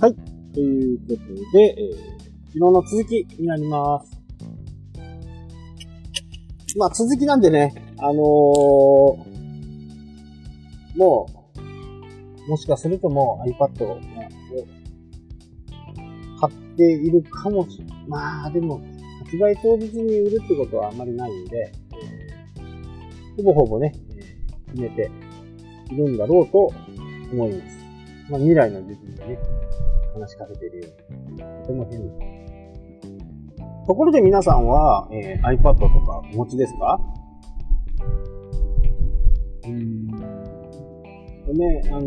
はい。ということで、えー、昨日の続きになります。まあ、続きなんでね、あのー、もう、もしかするともう iPad を買っているかもしれない。まあ、でも、発売当日に売るってことはあまりないんで、ほぼほぼね、決めているんだろうと思います。まあ、未来の自分にね、話しかけているように、とても変な。ところで皆さんは、えー、iPad とかお持ちですか？うーん。でね、あのー、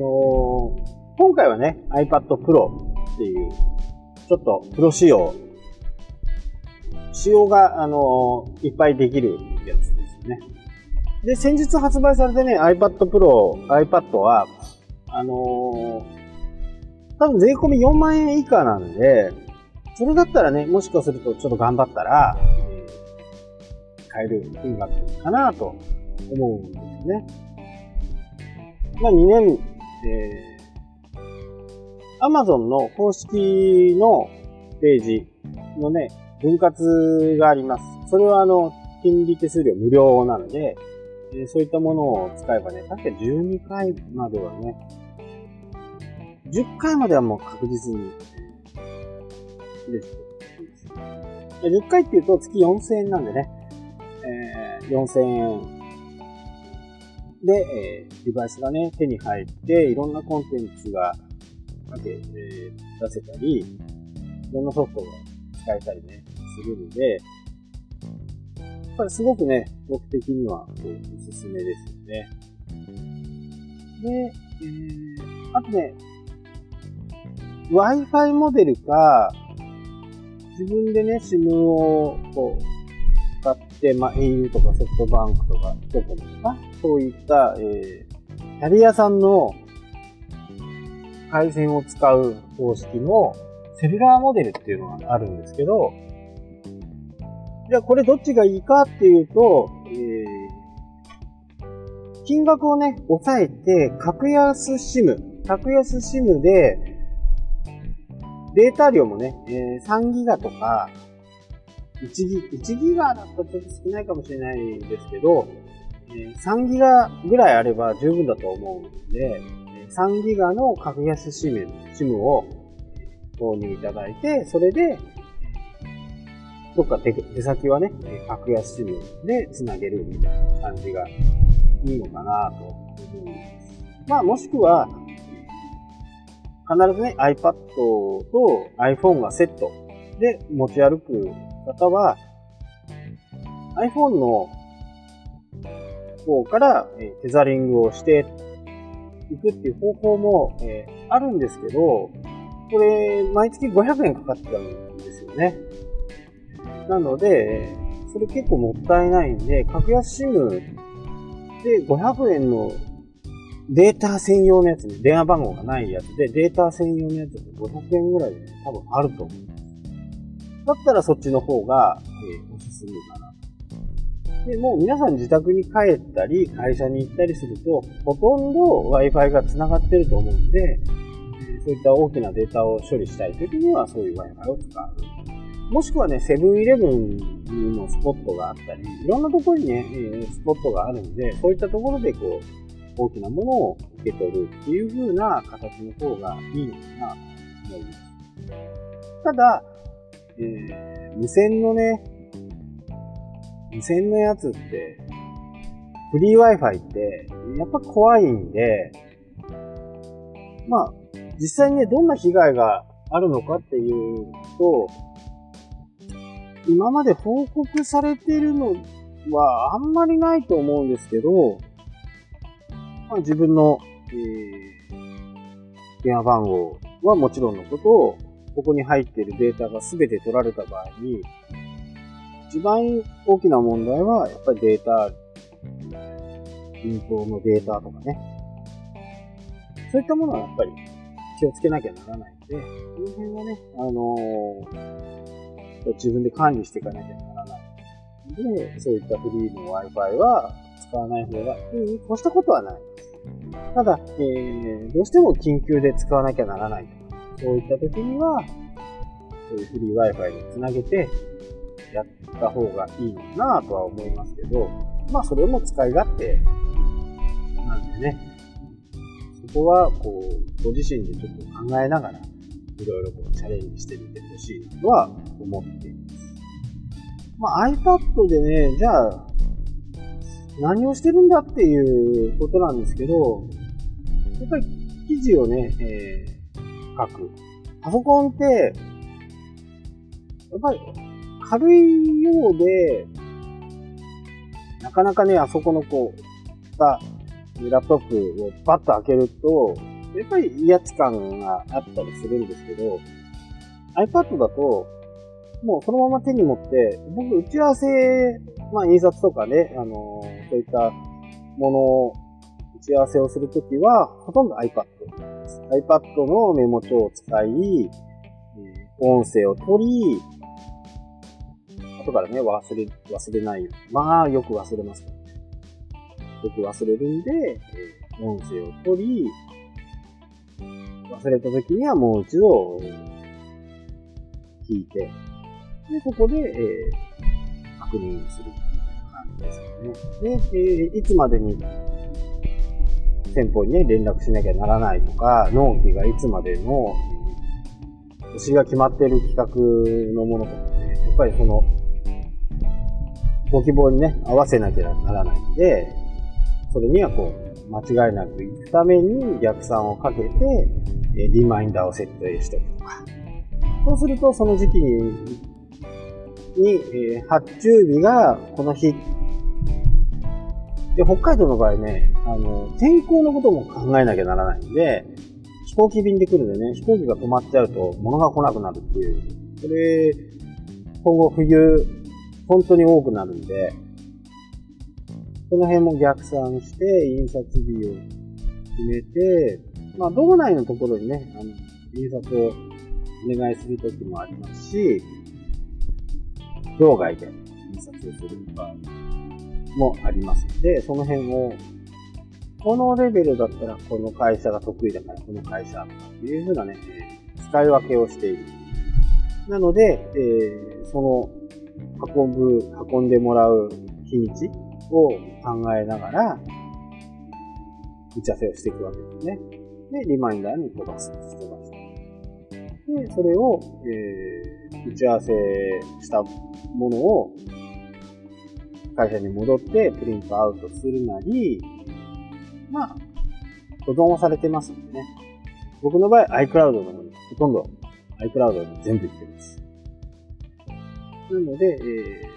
今回はね、iPad Pro っていう、ちょっとプロ仕様、仕様が、あのー、いっぱいできるやつですよね。で、先日発売されてね、iPad Pro、iPad は、あのー、多分税込み4万円以下なんで、それだったらね、もしかするとちょっと頑張ったら、えー、買える金額かなと思うんですね。まあ2年、えー、Amazon の公式のページのね、分割があります。それはあの、金利手数料無料なので、えー、そういったものを使えばね、確か12回まではね、10回まではもう確実に、です。10回って言うと月4000円なんでね、えー、4000円で、えー、デバイスがね、手に入って、いろんなコンテンツが、えー、出せたり、いろんなソフトが使えたりね、するので、やっぱりすごくね、僕的にはおすすめですよね。で、えー、あとね、Wi-Fi モデルか、自分でね、SIM をこう、使って、まあ、au とかソフトバンクとか、ドコモとか、そういった、えー、キャリアさんの回線を使う方式のセルラーモデルっていうのがあるんですけど、じゃあこれどっちがいいかっていうと、えー、金額をね、抑えて、格安 SIM、格安 SIM で、データ量もね、えー、3ギガとか、1ギ、1ギガだとちょっと少ないかもしれないですけど、え、3ギガぐらいあれば十分だと思うので、3ギガの格安 SIM, SIM を購入いただいて、それで、どっか出出先はね、格安 SIM で繋げるみたいな感じがいいのかなと思います。まあ、もしくは、必ずね、iPad と iPhone がセットで持ち歩く方は、iPhone の方からテザリングをしていくっていう方法も、え、あるんですけど、これ、毎月500円かかっちゃうんですよね。なので、それ結構もったいないんで、格安 SIM で500円のデータ専用のやつね、電話番号がないやつで、データ専用のやつで500円ぐらいで、ね、多分あると思う。だったらそっちの方が、えー、おすすめかな。で、もう皆さん自宅に帰ったり、会社に行ったりすると、ほとんど Wi-Fi が繋がってると思うんで、そういった大きなデータを処理したいときにはそういう Wi-Fi を使う。もしくはね、セブンイレブンのスポットがあったり、いろんなところにね、スポットがあるんで、そういったところでこう、大きなものを受け取るっていう風な形の方がいいのかなと思います。ただ、えー、無線のね、無線のやつって、フリー Wi-Fi ってやっぱ怖いんで、まあ、実際にね、どんな被害があるのかっていうと、今まで報告されてるのはあんまりないと思うんですけど、まあ、自分の、えー、電話番号はもちろんのことを、ここに入っているデータが全て取られた場合に、一番大きな問題は、やっぱりデータ、銀行のデータとかね。そういったものはやっぱり気をつけなきゃならないんで、この辺はね、あのー、自分で管理していかなきゃならない。で、そういったフリーの Wi-Fi は使わない方がいいに越したことはない。ただ、えー、どうしても緊急で使わなきゃならないとか、そういった時には、そういうフリー Wi-Fi につなげてやった方がいいのかなとは思いますけど、まあそれも使い勝手なんでね、そこはこう、ご自身でちょっと考えながら、いろいろこうチャレンジしてみてほしいなとは思っています。まあ iPad でね、じゃあ、何をしてるんだっていうことなんですけど、やっぱり記事をね、えー、書く。パソコンって、やっぱり軽いようで、なかなかね、あそこのこう、たラップトップをパッと開けると、やっぱり威圧感があったりするんですけど、iPad だと、もうそのまま手に持って、僕打ち合わせ、まあ印刷とかね、あの、そういったものを打ち合わせをするときは、ほとんど iPad です。iPad のメモ帳を使い、音声を取り、後からね、忘れ、忘れないように。まあ、よく忘れますからね。よく忘れるんで、音声を取り、忘れた時にはもう一度、聞いて、で、ここで、えー、確認するですよね。で、いつまでに店舗にね、連絡しなきゃならないとか、納期がいつまでの、年が決まっている企画のものとかね、やっぱりその、ご希望にね、合わせなきゃならないんで、それにはこう、間違いなく行くために逆算をかけて、リマインダーを設定しておくとか。そうすると、その時期に、に、え、発注日がこの日。で、北海道の場合ね、あの、天候のことも考えなきゃならないんで、飛行機便で来るんでね、飛行機が止まっちゃうと物が来なくなるっていう。それ、今後冬、本当に多くなるんで、この辺も逆算して、印刷日を決めて、まあ、道内のところにね、あの、印刷をお願いするときもありますし、道外で印刷をする場合もありますので、その辺を、このレベルだったらこの会社が得意だからこの会社っていうふうなね、使い分けをしている。なので、えー、その運ぶ、運んでもらう日にちを考えながら、打ち合わせをしていくわけですね。で、リマインダーに飛ばす、飛ばして。で、それを、えー、打ち合わせしたものを会社に戻ってプリントアウトするなり、まあ、保存はされてますんでね。僕の場合 iCloud の方に、ほとんど iCloud に全部行ってます。なので、え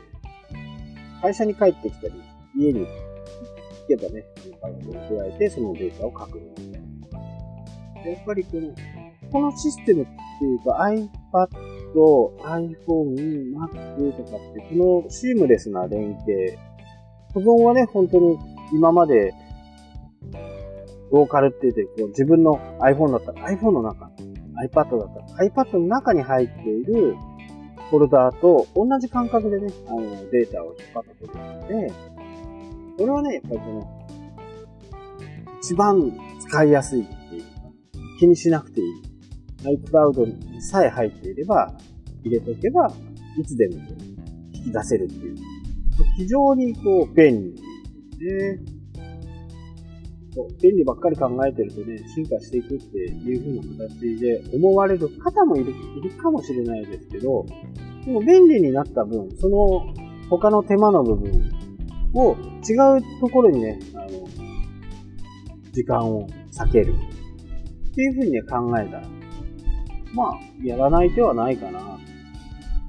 ー、会社に帰ってきたり、家に行けばね、パソコンを加えて、そのデータを確認したりとか。やっぱりこの、このシステムっていうか iPad、と iPhone、Mac とかって、このシームレスな連携、保存はね、本当に今までローカルって言って、こう自分の iPhone だったら iPhone の中、iPad だったら iPad の中に入っているフォルダーと同じ感覚でね、あの、データを引っ張ってくるので、これはね、やっぱりこの、一番使いやすいっていうか、気にしなくていい。iCloud にさえ入っていれば、入れとけば、いつでも引き出せるっていう。非常にこう、便利ですね。便利ばっかり考えてるとね、進化していくっていう風な形で思われる方もいるいるかもしれないですけど、でも便利になった分、その他の手間の部分を違うところにね、あの、時間を避けるっていう風に、ね、考えたら、まあ、やらない手はないかな。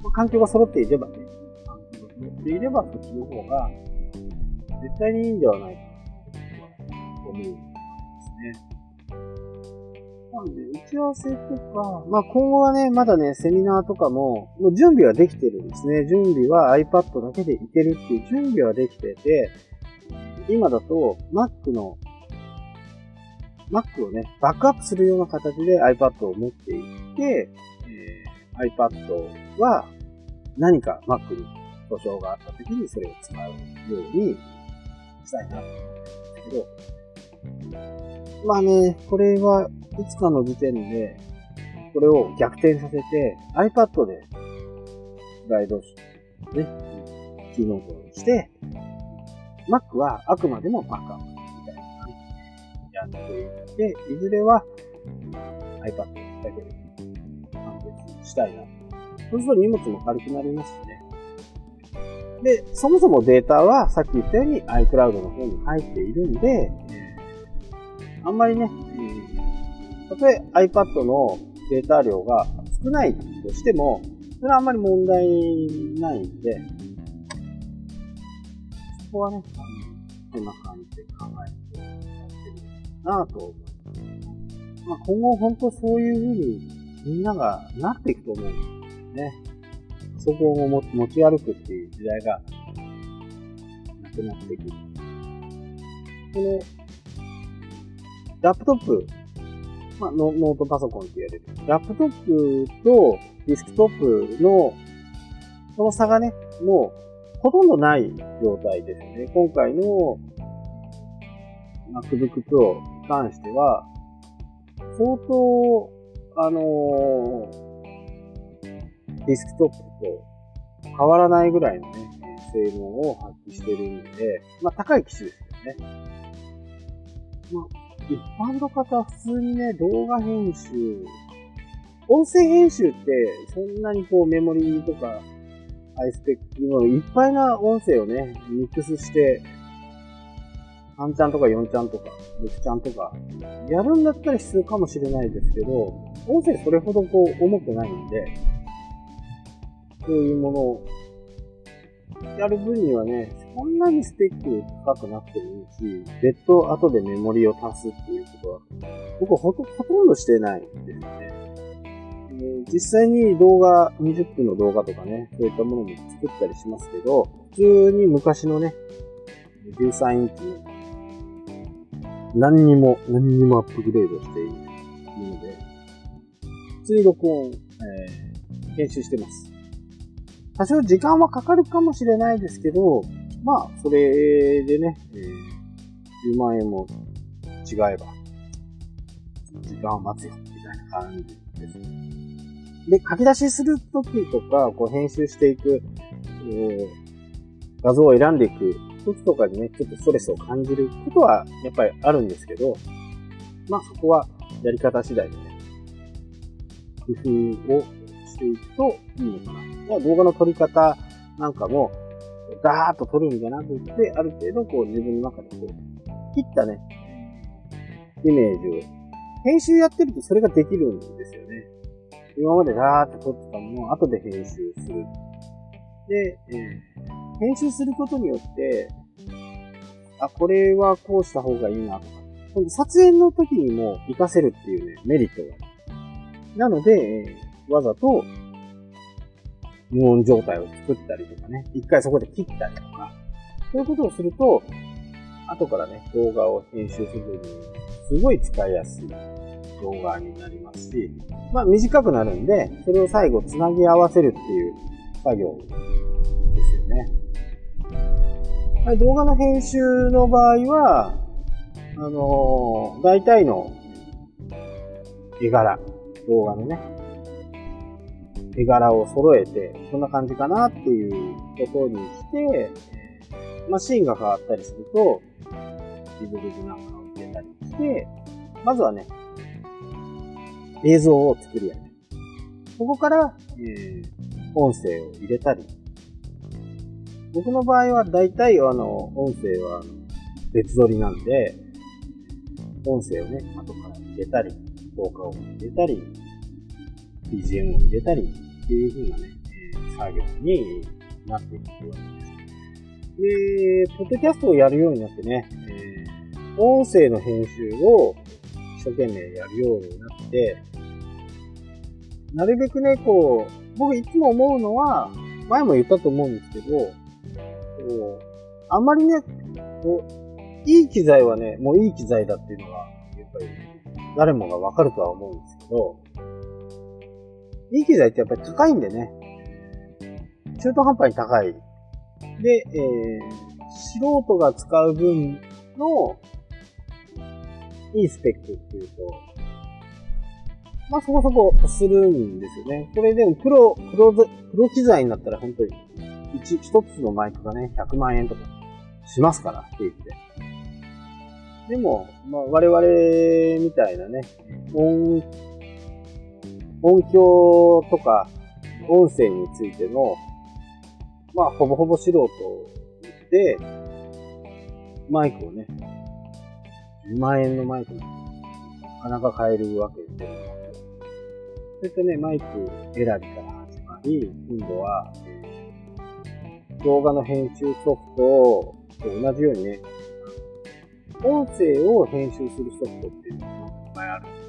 まあ、環境が揃っていればね、環境が揃っていればそっちの方が絶対にいいんではないかと思うんですね。なんで、打ち合わせとか、まあ今後はね、まだね、セミナーとかも、もう準備はできてるんですね。準備は iPad だけでいけるっていう準備はできてて、今だと Mac の、Mac をね、バックアップするような形で iPad を持っていって、えー、iPad は何か Mac に故障があった時にそれを使うようにしたいなと思うんですけど、まあね、これはいつかの時点で、これを逆転させて iPad でスライドして、ね、キーノートにして、Mac はあくまでもバカみたいなね、やっていって、いずれは iPad だけで完結したいなと。そうすると荷物も軽くなりますしね。で、そもそもデータはさっき言ったように iCloud の方に入っているんで、あんまりね、たとえ iPad のデータ量が少ないとしても、それはあんまり問題ないんで、そこはね、こんな感じで考えてやってるなぁと思います。まあ、今後本当そういう風にみんながなっていくと思うんですね。パソコンを持ち歩くっていう時代がなくなってくる。この、ラップトップ、まあ、ノートパソコンって言われる。ラップトップとディスクトップの、この差がね、もうほとんどない状態ですね。今回の MacBook Pro に関しては、相当、あのー、ディスクトップと変わらないぐらいのね、性能を発揮してるんで、まあ高い機種ですよね。まあ、一般の方は普通にね、動画編集、音声編集ってそんなにこうメモリーとか、アイスペックのいっぱいな音声をね、ミックスして、3ちゃんとか4ちゃんとか、6ちゃんとか、やるんだったら必要かもしれないですけど、音声それほどこう重くないんで、そういうものをやる分にはね、そんなにスペック高くなくてもいいし、別途後でメモリを足すっていうことは、僕はほとほとんどしてないんですね。実際に動画、20分の動画とかね、そういったものも作ったりしますけど、普通に昔のね、13インチ何にも、何にもアップグレードしているので、普通に録音、えー、編集してます。多少時間はかかるかもしれないですけど、まあ、それでね、えー、10万円も違えば、時間を待つよ、みたいな感じです。で、書き出しするときとか、こう編集していく、えー、画像を選んでいく時とかにね、ちょっとストレスを感じることは、やっぱりあるんですけど、まあそこはやり方次第でね、工夫をしていくといいのかな。動画の撮り方なんかも、ダーッと撮るんじゃなくて、ある程度こう自分の中でこう、切ったね、イメージを、編集やってるとそれができるんですよね。今までダーッと撮ってたものを後で編集する。で、えー、編集することによって、あ、これはこうした方がいいなとか、撮影の時にも活かせるっていうね、メリットが。なので、えー、わざと無音状態を作ったりとかね、一回そこで切ったりとか、そういうことをすると、後からね、動画を編集するとに、すごい使いやすい動画になりますし、まあ短くなるんで、それを最後つなぎ合わせるっていう作業ですよね。はい、動画の編集の場合は、あのー、大体の絵柄、動画のね、絵柄を揃えて、こんな感じかなっていうことにして、まあ、シーンが変わったりすると、リブリブなんかを入れたりして、まずはね、映像を作り上げる。ここから、えー、音声を入れたり。僕の場合は大体、あの、音声は別撮りなんで、音声をね、後から入れたり、効果を入れたり、BGM を入れたり、っていう風なね、えー、作業になっていくわけです。で、ポッドキャストをやるようになってね、えー、音声の編集を一生懸命やるようになって、なるべくね、こう、僕いつも思うのは、前も言ったと思うんですけど、こうあんまりね、こう、いい機材はね、もういい機材だっていうのが、やっぱり誰もがわかるとは思うんですけど、いい機材ってやっぱり高いんでね、中途半端に高い。で、えー、素人が使う分のいいスペックっていうと、まあそこそこするんですよね。これでもプロ、プロ、プロ機材になったら本当に、一、一つのマイクがね、100万円とかしますから、平気で。でも、まあ我々みたいなね、音、音響とか音声についての、まあほぼほぼ素人で、マイクをね、10万円のマイクなかなか買えるわけですよ。そうやってね、マイク選びから始まり、今度は、動画の編集ソフトと同じようにね、音声を編集するソフトっていうのがいっぱいあるんです。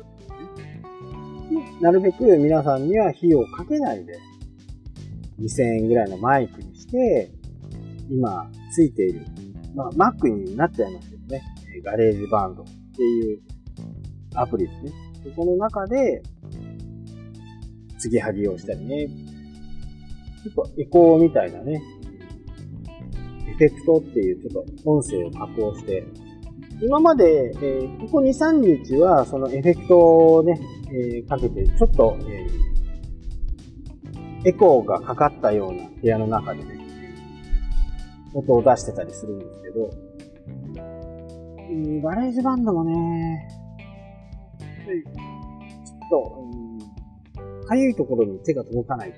なるべく皆さんには費用をかけないで、2000円ぐらいのマイクにして、今ついている、まあ、Mac になっちゃいますけどね、ガレージバンドっていうアプリですね。そこの中で、継ぎはぎをしたりね、ちょっとエコーみたいなね、エフェクトっていうちょっと音声を加工して、今まで、えー、ここ2、3日はそのエフェクトをね、えー、かけて、ちょっと、えー、エコーがかかったような部屋の中でね、音を出してたりするんですけど、うん、ガレージバンドもね、ちょっと、かゆいところに手が届かない。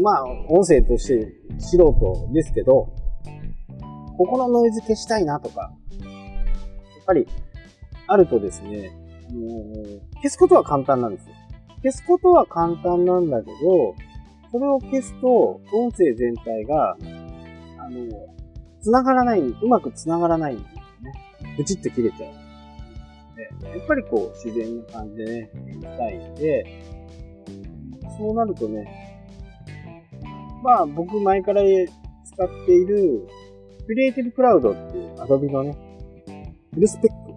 まあ、音声として素人ですけど、ここのノイズ消したいなとか、ぱり、あるとですね、もう消すことは簡単なんですよ。消すことは簡単なんだけど、それを消すと、音声全体が、あの、繋がらない、うまく繋がらないんですね。プチッと切れちゃう。で、やっぱりこう、自然な感じでね、行きたいんで、そうなるとね、まあ僕前から使っている、クリエイティブクラウドっていう Adobe のね、フルスペック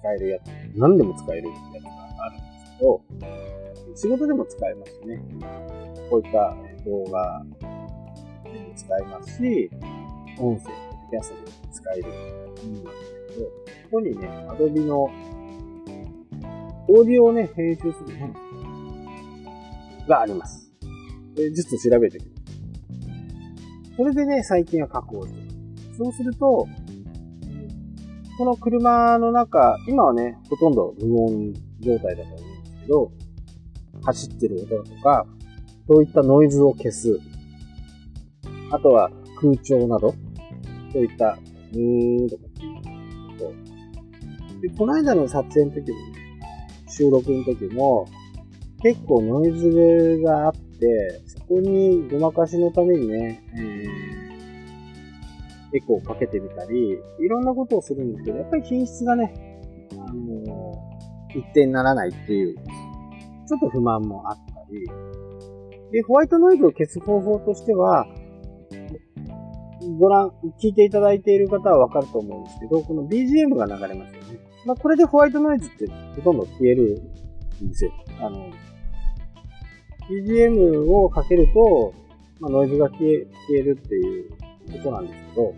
使えるやつ、何でも使えるやつがあるんですけど、仕事でも使えますね、こういった動画でも使えますし、音声、キャストでも使えるものなんですけど、ここにね、Adobe のオーディオをね、編集する本があります。で、ちょっと調べてみる。それでね、最近は加工してる。そうすると、この車の中、今はね、ほとんど無音状態だと思うんですけど、走ってる音だとか、そういったノイズを消す。あとは空調など、そういった、うーんとかっていう。で、この間の撮影の時も、収録の時も、結構ノイズがあって、そこにごまかしのためにね、えー、エコーかけてみたり、いろんなことをするんですけど、やっぱり品質がね、あの、一定にならないっていう、ちょっと不満もあったり、で、ホワイトノイズを消す方法としては、ご覧、聞いていただいている方はわかると思うんですけど、この BGM が流れますよね。まあ、これでホワイトノイズってほとんど消えるんですよ。あの、BGM をかけると、まあ、ノイズが消え、消えるっていうことなんですけど、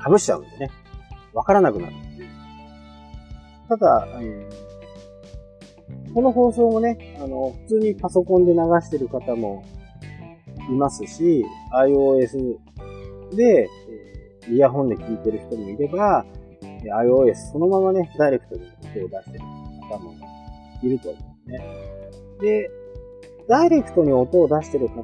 かぶしちゃうんでね。わからなくなる。ただ、えー、この放送もね、あの、普通にパソコンで流してる方もいますし、iOS で、えー、イヤホンで聞いてる人もいれば、iOS そのままね、ダイレクトに音を出してる方もいると思うんですね。で、ダイレクトに音を出してる方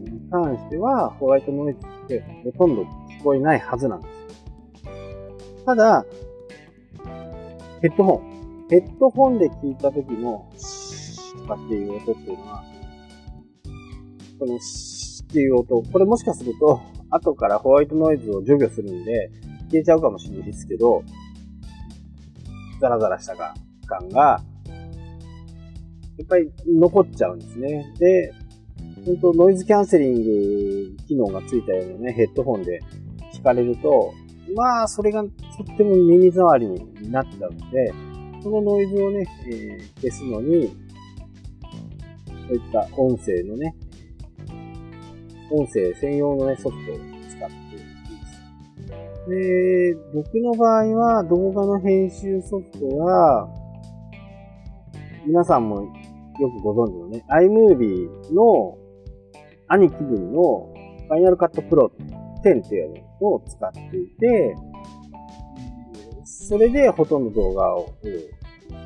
に関しては、ホワイトノイズってほとんど聞こえないはずなんです。ただ、ヘッドホン。ヘッドホンで聞いた時の、シーとかっていう音っていうのは、このシーっていう音、これもしかすると、後からホワイトノイズを除去するんで、消えちゃうかもしれないですけど、ザラザラした感が、やっぱり残っちゃうんですね。で、本当ノイズキャンセリング機能がついたようなね、ヘッドホンで聞かれると、まあ、それがとっても耳障りになっちゃうので、そのノイズをね、えー、消すのに、そういった音声のね、音声専用のね、ソフトを使ってで、僕の場合は動画の編集ソフトは、皆さんもよくご存知のね、iMovie の兄貴分の Final Cut Pro 10っていうのを使っていて、それでほとんど動画を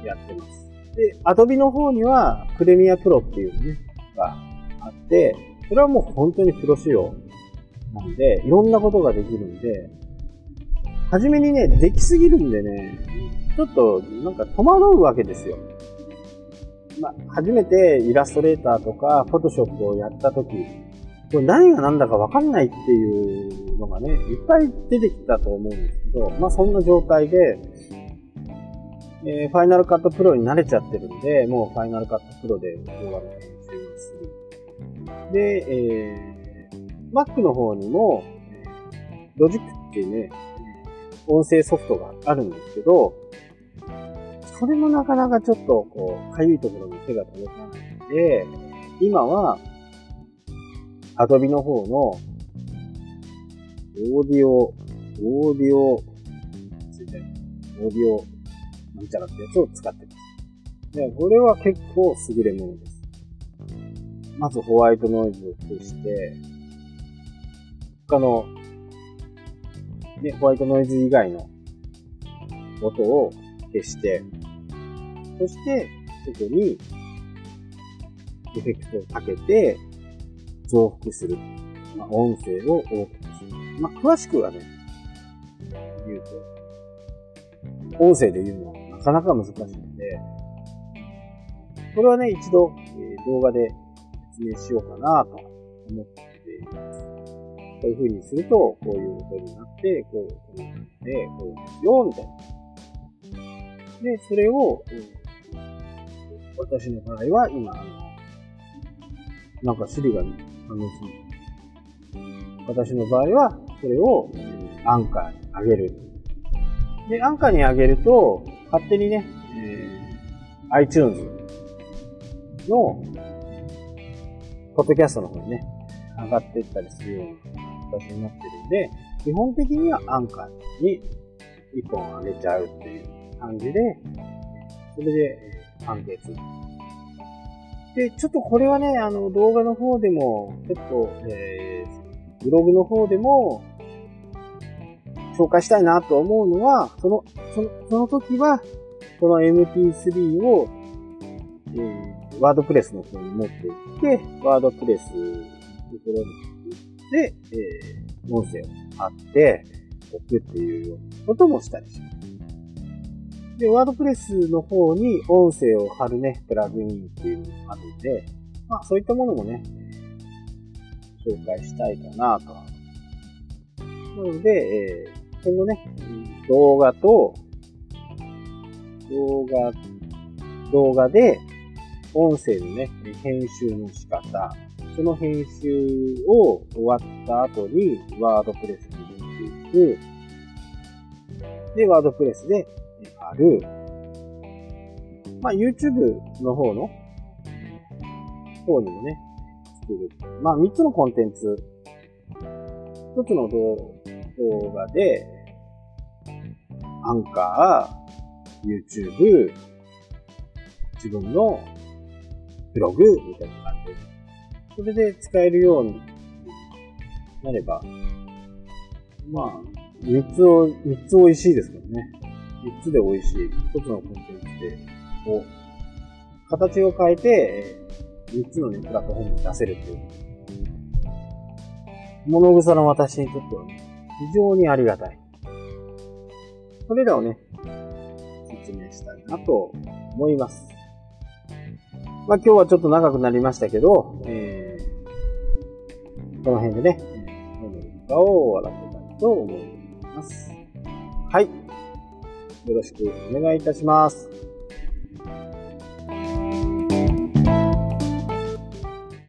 やってます。で、Adobe の方には Premiere Pro っていうね、があって、それはもう本当にプロ仕様なんで、いろんなことができるんで、はじめにね、できすぎるんでね、ちょっとなんか戸惑うわけですよ。まあ、初めてイラストレーターとか、フォトショップをやったとき、これ何が何だかわかんないっていうのがね、いっぱい出てきたと思うんですけど、まあそんな状態で、えー、ファイナルカットプロに慣れちゃってるんで、もうファイナルカットプロで動画の編集をする。で、えー、Mac の方にも、ロジックっていうね、音声ソフトがあるんですけど、それもなかなかちょっと、こう、かゆいところに手が届かないので、今は、アドビの方の、オーディオ、オーディオ、ついてオーディオ、なんちゃらってやつを使ってます。で、これは結構優れものです。まずホワイトノイズを消して、他の、ね、ホワイトノイズ以外の音を消して、そして、そこに、エフェクトをかけて、増幅する。まあ、音声を大きくする。まあ、詳しくはね、言うと、音声で言うのはなかなか難しいので、これはね、一度、え、動画で説明しようかなと思っています。こういう風にすると、こういう音になって、こう、こういう感じで、こうですよ、みたいな。で、それを、私の場合は今、あの、なんかシリが反応す。私の場合は、それをアンカーに上げる。で、アンカーに上げると、勝手にね、えー、iTunes の、ポッドキャストの方にね、上がっていったりするような形になってるんで、基本的にはアンカーに一本上げちゃうっていう感じで、それで完結で、ちょっとこれはね、あの、動画の方でも、ちょっと、えー、ブログの方でも、紹介したいなと思うのは、その、その、その時は、この MP3 を、えー、ワードプレスの方に持っていって、ワードプレスのところにで、えー、音声を貼っておくっていうようなこともしたりします。で、ワードプレスの方に音声を貼るね、プラグインっていうのがあるんで、まあそういったものもね、紹介したいかなと。なので、えー、今後ね、動画と、動画、動画で、音声のね、編集の仕方、その編集を終わった後に、ワードプレスに入れていく。で、ワードプレスである、まあ、YouTube の方の、方にもね、作る。まあ、3つのコンテンツ。1つの動画で、アンカー、YouTube、自分のブログみたいな感じで、それで使えるようになれば、まあ、3つを、3つ美味しいですけどね。3つで美味しい、1つのコンテンツで、を、形を変えて、3つのね、プラットフォームに出せるっていう。物草の私にとってはね、非常にありがたい。それらをね、説明したいなと思います。まあ今日はちょっと長くなりましたけど、えー、この辺でね、本の動画を終わらせたいと思います。はい。よろしくお願いいたします。